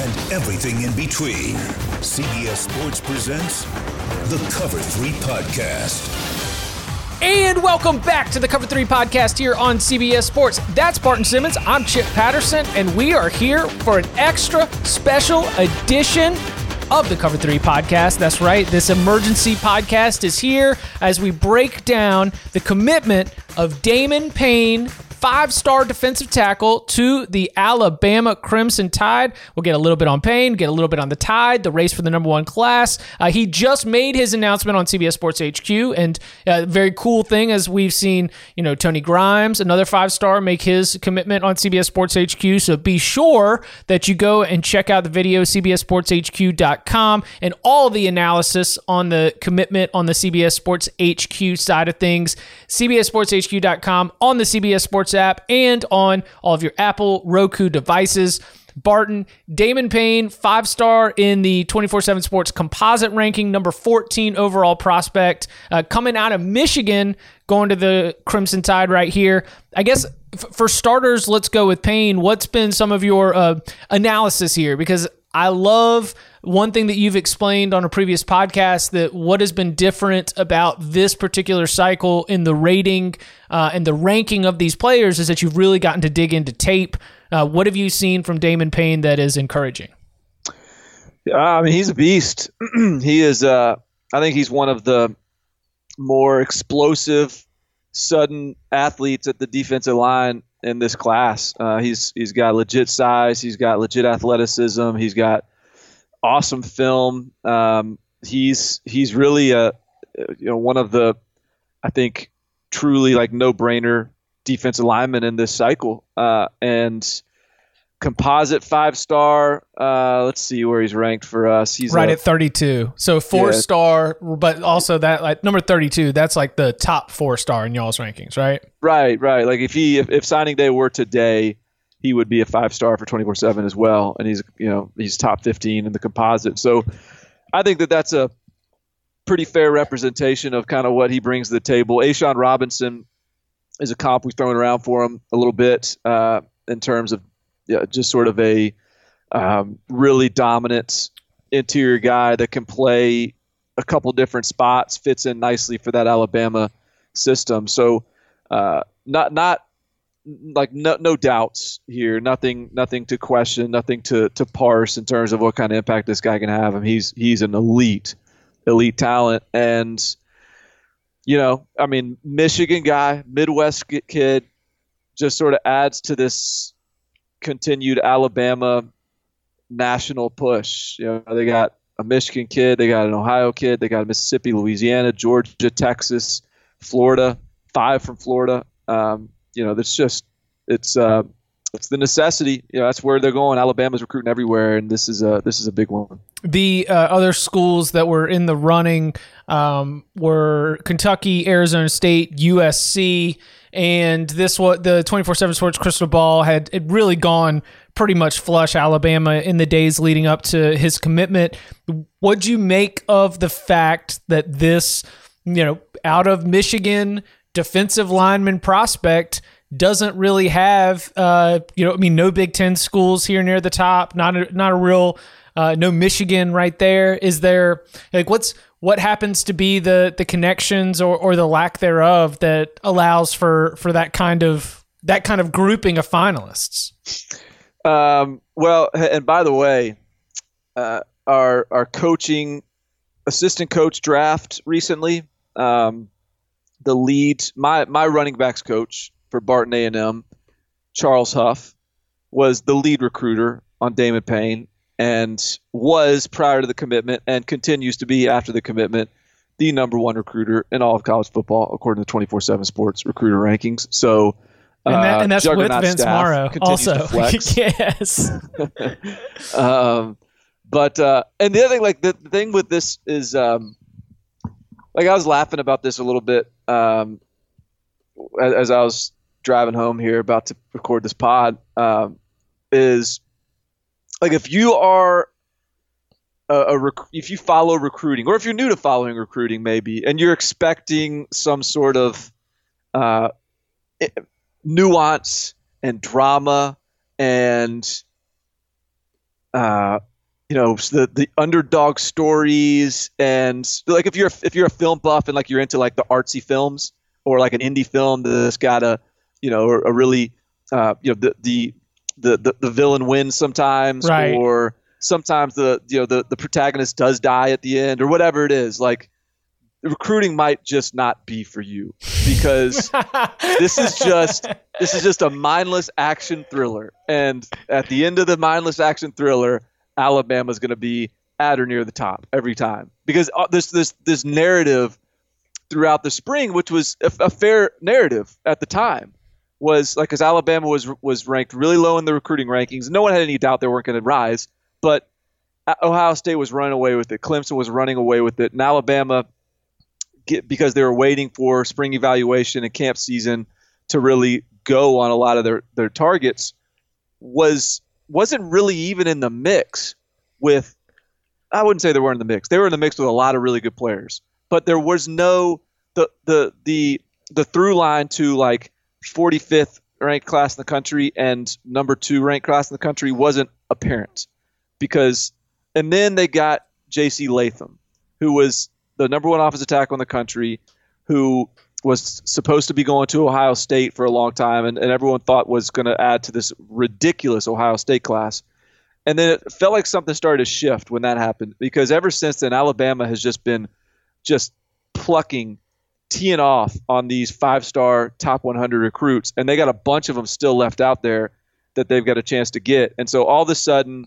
and everything in between, CBS Sports presents the Cover 3 podcast. And welcome back to the Cover 3 podcast here on CBS Sports. That's Barton Simmons. I'm Chip Patterson, and we are here for an extra special edition of the Cover 3 podcast. That's right, this emergency podcast is here as we break down the commitment of Damon Payne five star defensive tackle to the Alabama Crimson Tide. We'll get a little bit on Payne, get a little bit on the Tide, the race for the number one class. Uh, he just made his announcement on CBS Sports HQ, and a uh, very cool thing as we've seen, you know, Tony Grimes, another five star, make his commitment on CBS Sports HQ. So be sure that you go and check out the video, CBSSportsHQ.com, and all the analysis on the commitment on the CBS Sports HQ side of things. CBSSportsHQ.com on the CBS Sports Sports app and on all of your Apple, Roku devices. Barton, Damon Payne, five star in the 24 7 Sports composite ranking, number 14 overall prospect, uh, coming out of Michigan, going to the Crimson Tide right here. I guess f- for starters, let's go with Payne. What's been some of your uh, analysis here? Because I love one thing that you've explained on a previous podcast that what has been different about this particular cycle in the rating uh, and the ranking of these players is that you've really gotten to dig into tape. Uh, what have you seen from Damon Payne that is encouraging? I mean, he's a beast. he is. Uh, I think he's one of the more explosive, sudden athletes at the defensive line in this class. Uh, he's he's got legit size. He's got legit athleticism. He's got awesome film. Um, he's he's really a you know one of the I think truly like no brainer defensive linemen in this cycle. Uh, and composite five star. Uh, let's see where he's ranked for us. He's right a, at 32. So four yeah. star, but also that like number 32. That's like the top four star in y'all's rankings, right? Right, right. Like if he if, if signing day were today, he would be a five star for 24 seven as well, and he's you know he's top 15 in the composite. So I think that that's a pretty fair representation of kind of what he brings to the table. A'Shawn Robinson is a comp we've thrown around for him a little bit uh, in terms of just sort of a um, really dominant interior guy that can play a couple different spots, fits in nicely for that Alabama system. So uh, not not like no, no doubts here, nothing nothing to question, nothing to, to parse in terms of what kind of impact this guy can have. I mean, he's he's an elite elite talent, and you know, I mean, Michigan guy, Midwest kid, just sort of adds to this continued Alabama national push. You know, they got a Michigan kid, they got an Ohio kid, they got a Mississippi, Louisiana, Georgia, Texas, Florida, five from Florida. Um, you know, that's just it's uh, it's the necessity. You know, that's where they're going. Alabama's recruiting everywhere, and this is a this is a big one. The uh, other schools that were in the running um, were Kentucky, Arizona State, USC, and this what the twenty four seven Sports crystal ball had it really gone pretty much flush Alabama in the days leading up to his commitment. What'd you make of the fact that this, you know, out of Michigan defensive lineman prospect? doesn't really have, uh, you know, I mean, no Big Ten schools here near the top, not a, not a real, uh, no Michigan right there. Is there like what's what happens to be the the connections or, or the lack thereof that allows for for that kind of that kind of grouping of finalists? Um, well, and by the way, uh, our our coaching assistant coach draft recently, um, the lead my my running backs coach for Barton A&M, Charles Huff, was the lead recruiter on Damon Payne and was prior to the commitment and continues to be after the commitment the number one recruiter in all of college football according to 24/7 Sports recruiter rankings. So and, that, uh, and that's with Vince Marrow also. yes. um, but uh, and the other thing, like the, the thing with this is, um, like I was laughing about this a little bit um, as, as I was driving home here about to record this pod. Um, is like if you are a, a rec- if you follow recruiting, or if you're new to following recruiting, maybe, and you're expecting some sort of uh, nuance and drama and uh, you know the the underdog stories and like if you're if you're a film buff and like you're into like the artsy films or like an indie film that's got a you know a really uh, you know the the the the, villain wins sometimes Right. or sometimes the you know the the protagonist does die at the end or whatever it is like recruiting might just not be for you because this is just this is just a mindless action thriller and at the end of the mindless action thriller alabama's going to be at or near the top every time. Because uh, this this this narrative throughout the spring which was a, a fair narrative at the time was like because alabama was was ranked really low in the recruiting rankings no one had any doubt they weren't going to rise but ohio state was running away with it clemson was running away with it and alabama get because they were waiting for spring evaluation and camp season to really go on a lot of their their targets was wasn't really even in the mix with I wouldn't say they were in the mix. They were in the mix with a lot of really good players, but there was no the the the the through line to like 45th ranked class in the country and number 2 ranked class in the country wasn't apparent because and then they got JC Latham who was the number one offensive tackle in the country, who was supposed to be going to Ohio State for a long time, and, and everyone thought was going to add to this ridiculous Ohio State class. And then it felt like something started to shift when that happened because ever since then, Alabama has just been just plucking, teeing off on these five star top 100 recruits, and they got a bunch of them still left out there that they've got a chance to get. And so all of a sudden,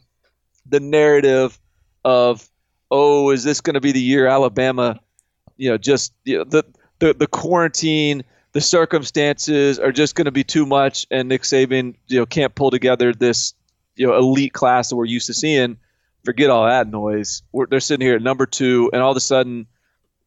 the narrative of oh, is this going to be the year Alabama, you know, just you know, the, the the quarantine, the circumstances are just going to be too much, and Nick Saban, you know, can't pull together this, you know, elite class that we're used to seeing. Forget all that noise. We're, they're sitting here at number two, and all of a sudden,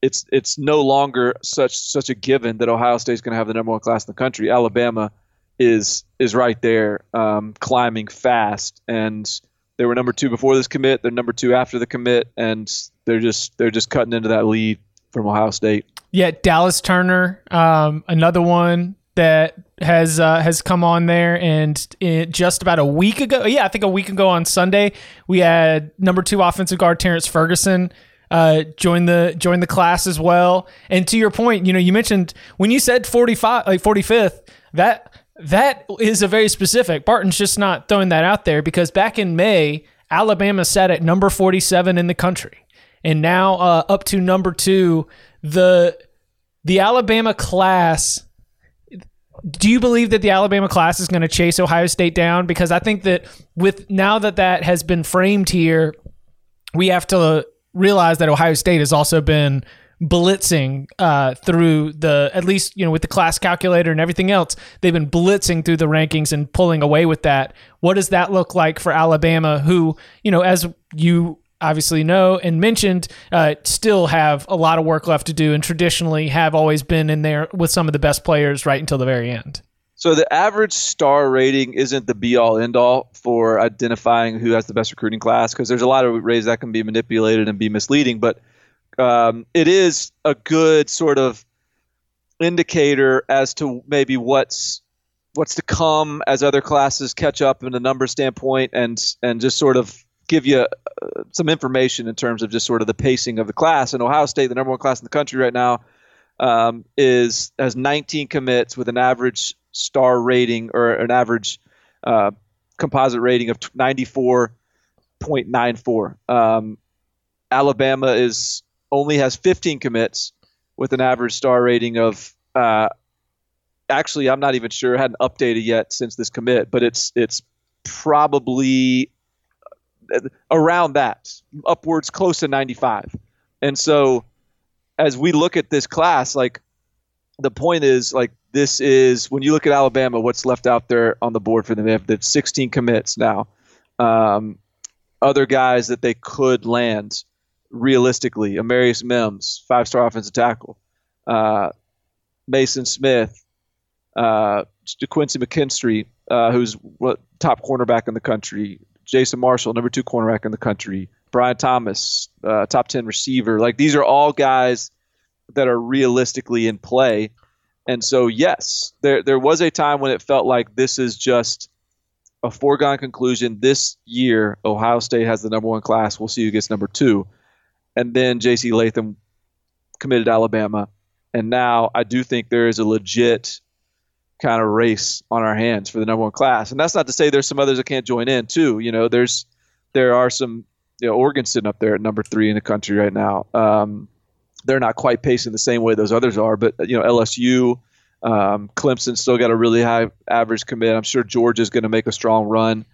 it's it's no longer such such a given that Ohio State's going to have the number one class in the country. Alabama is is right there, um, climbing fast, and they were number two before this commit. They're number two after the commit, and they're just they're just cutting into that lead from Ohio State. Yeah, Dallas Turner, um, another one that has uh, has come on there, and it, just about a week ago, yeah, I think a week ago on Sunday, we had number two offensive guard Terrence Ferguson uh, join the join the class as well. And to your point, you know, you mentioned when you said forty five, like forty fifth, that that is a very specific. Barton's just not throwing that out there because back in May, Alabama sat at number forty seven in the country, and now uh, up to number two. The the Alabama class. Do you believe that the Alabama class is going to chase Ohio State down? Because I think that with now that that has been framed here, we have to realize that Ohio State has also been blitzing uh, through the at least you know with the class calculator and everything else they've been blitzing through the rankings and pulling away with that what does that look like for alabama who you know as you obviously know and mentioned uh, still have a lot of work left to do and traditionally have always been in there with some of the best players right until the very end. So the average star rating isn't the be all end all for identifying who has the best recruiting class because there's a lot of ways that can be manipulated and be misleading but um, it is a good sort of indicator as to maybe what's what's to come as other classes catch up in a number standpoint and and just sort of give you uh, some information in terms of just sort of the pacing of the class. And Ohio State, the number one class in the country right now, um, is has 19 commits with an average star rating or an average uh, composite rating of 94.94. Um, Alabama is only has 15 commits with an average star rating of uh, actually I'm not even sure I hadn't updated yet since this commit, but it's it's probably around that, upwards close to 95. And so as we look at this class, like the point is like this is when you look at Alabama, what's left out there on the board for them. They have the 16 commits now. Um, other guys that they could land realistically, Amarius Mims, five star offensive tackle, uh, Maason Smith, uh, Quincy McKinstry, uh, who's top cornerback in the country, Jason Marshall, number two cornerback in the country, Brian Thomas, uh, top 10 receiver. Like these are all guys that are realistically in play. And so, yes, there, there was a time when it felt like this is just a foregone conclusion. This year, Ohio State has the number one class. We'll see who gets number two. And then J.C. Latham committed Alabama. And now I do think there is a legit kind of race on our hands for the number one class. And that's not to say there's some others that can't join in too. You know, there's there are some you know Oregon sitting up there at number three in the country right now. Um, they're not quite pacing the same way those others are, but you know LSU, um, Clemson still got a really high average commit. I'm sure Georgia's going to make a strong run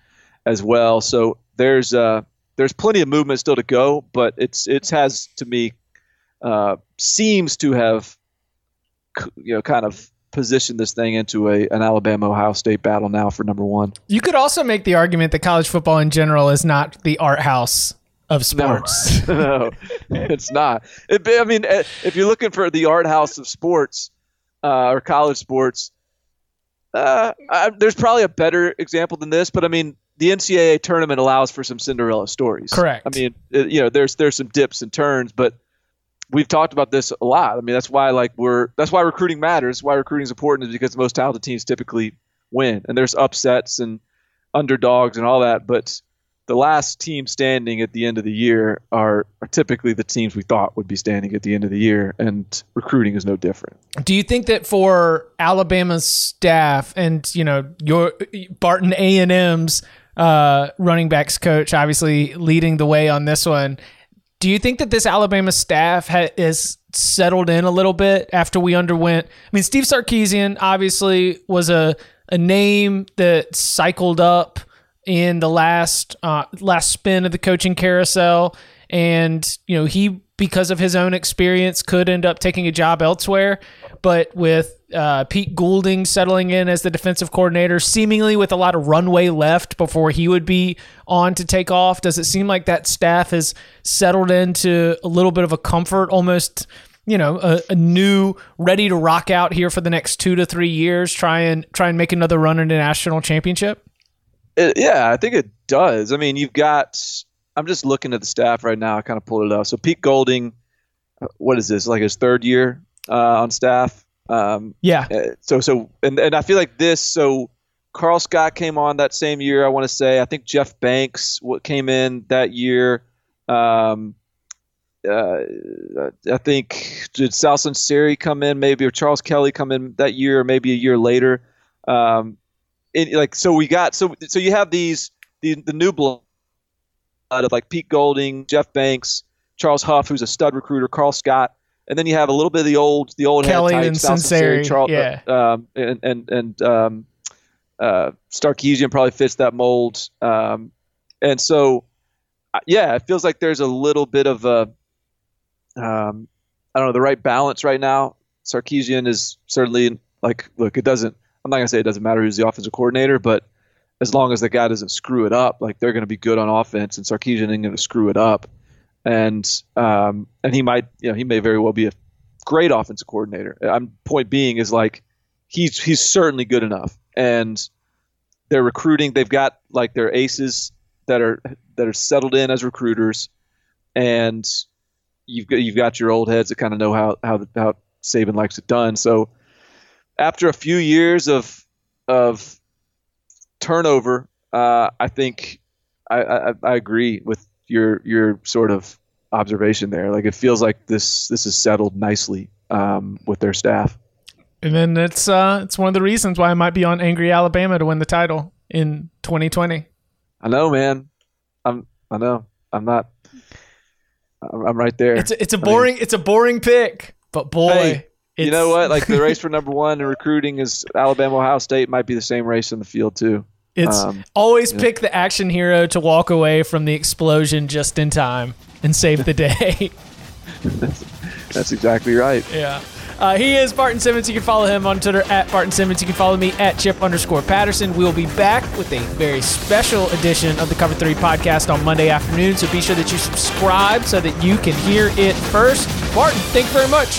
as well. So there's uh, there's plenty of movement still to go, but it's it has to me uh, seems to have you know kind of position this thing into a an Alabama Ohio State battle now for number one. You could also make the argument that college football in general is not the art house of sports. No, no it's not. It, I mean, eh, if you're looking for the art house of sports uh, or college sports, uh, I, there's probably a better example than this. But I mean, the NCAA tournament allows for some Cinderella stories. Correct. I mean, it, you know, there's there's some dips and turns, but we've talked about this a lot. I mean, that's why like we're that's why recruiting matters. Why recruiting is important is because the most talented teams typically win, and there's upsets and underdogs and all that. But the last team standing at the end of the year are, are typically the teams we thought would be standing at the end of the year, and recruiting is no different. Do you think that for Alabama's staff and you know your Barton A and M's uh, running backs coach, obviously leading the way on this one? Do you think that this Alabama staff ha- settled in a little bit after we underwent? I mean, Steve Sarkisian obviously was a a name that cycled up in the last uh, last spin of the coaching carousel, and you know he because of his own experience could end up taking a job elsewhere. But with uh, Pete Golding settling in as the defensive coordinator, seemingly with a lot of runway left before he would be on to take off, does it seem like that staff has settled into a little bit of a comfort, almost? You know, a, a new, ready to rock out here for the next two to three years. Try and try and make another run in a national championship. It, yeah, I think it does. I mean, you've got. I'm just looking at the staff right now. I kind of pulled it up. So Pete Golding, uh, what is this? Like his third year uh, on staff. Um, yeah. So so and and I feel like this. So Karl Scott came on that same year. I want to say. I think Jeff Banks what came in that year. Um, uh, I think did Sal Sunseri come in maybe or Charles Kelly come in that year or maybe a year later. Um, it, like so we got so so you have these the the new blood of like Pete Golding, Jeff Banks, Charles Huff, who's a stud recruiter, Karl Scott, and then you have a little bit of the old the old Kelly head and type, Sunseri, Charles, yeah, um, and and and um, uh, probably fits that mold, um, and so yeah, it feels like there's a little bit of a um, I don't know the right balance right now. Sarkisian is certainly like look, it doesn't. I'm not gonna say it doesn't matter who's the offensive coordinator, but as long as the guy doesn't screw it up, like they're going to be good on offense, and Sarkisian isn't going to screw it up, and um, and he might, you know, he may very well be a great offensive coordinator. I'm point being is like he's he's certainly good enough, and they're recruiting. They've got like their aces that are that are settled in as recruiters, and you've got you've got your old heads that kind of know how how how Saban likes it done. So after a few years of of turnover, uh, I think I, I, I agree with your your sort of observation there. Like it feels like this this is settled nicely um, with their staff. And then it's uh, it's one of the reasons why I might be on Angry Alabama to win the title in 2020. I know, man. I'm I know. I'm not. I'm I'm right there. It's a, it's a boring it's a boring pick, but boy, Hey, you know what? Like the race for number one in recruiting is Alabama, Ohio State might be the same race in the field too. It's Um, always pick the action hero to walk away from the explosion just in time and save the day. That's exactly right. yeah. Uh, he is Barton Simmons. You can follow him on Twitter at Barton Simmons. You can follow me at Chip underscore Patterson. We'll be back with a very special edition of the Cover 3 podcast on Monday afternoon. So be sure that you subscribe so that you can hear it first. Barton, thank you very much.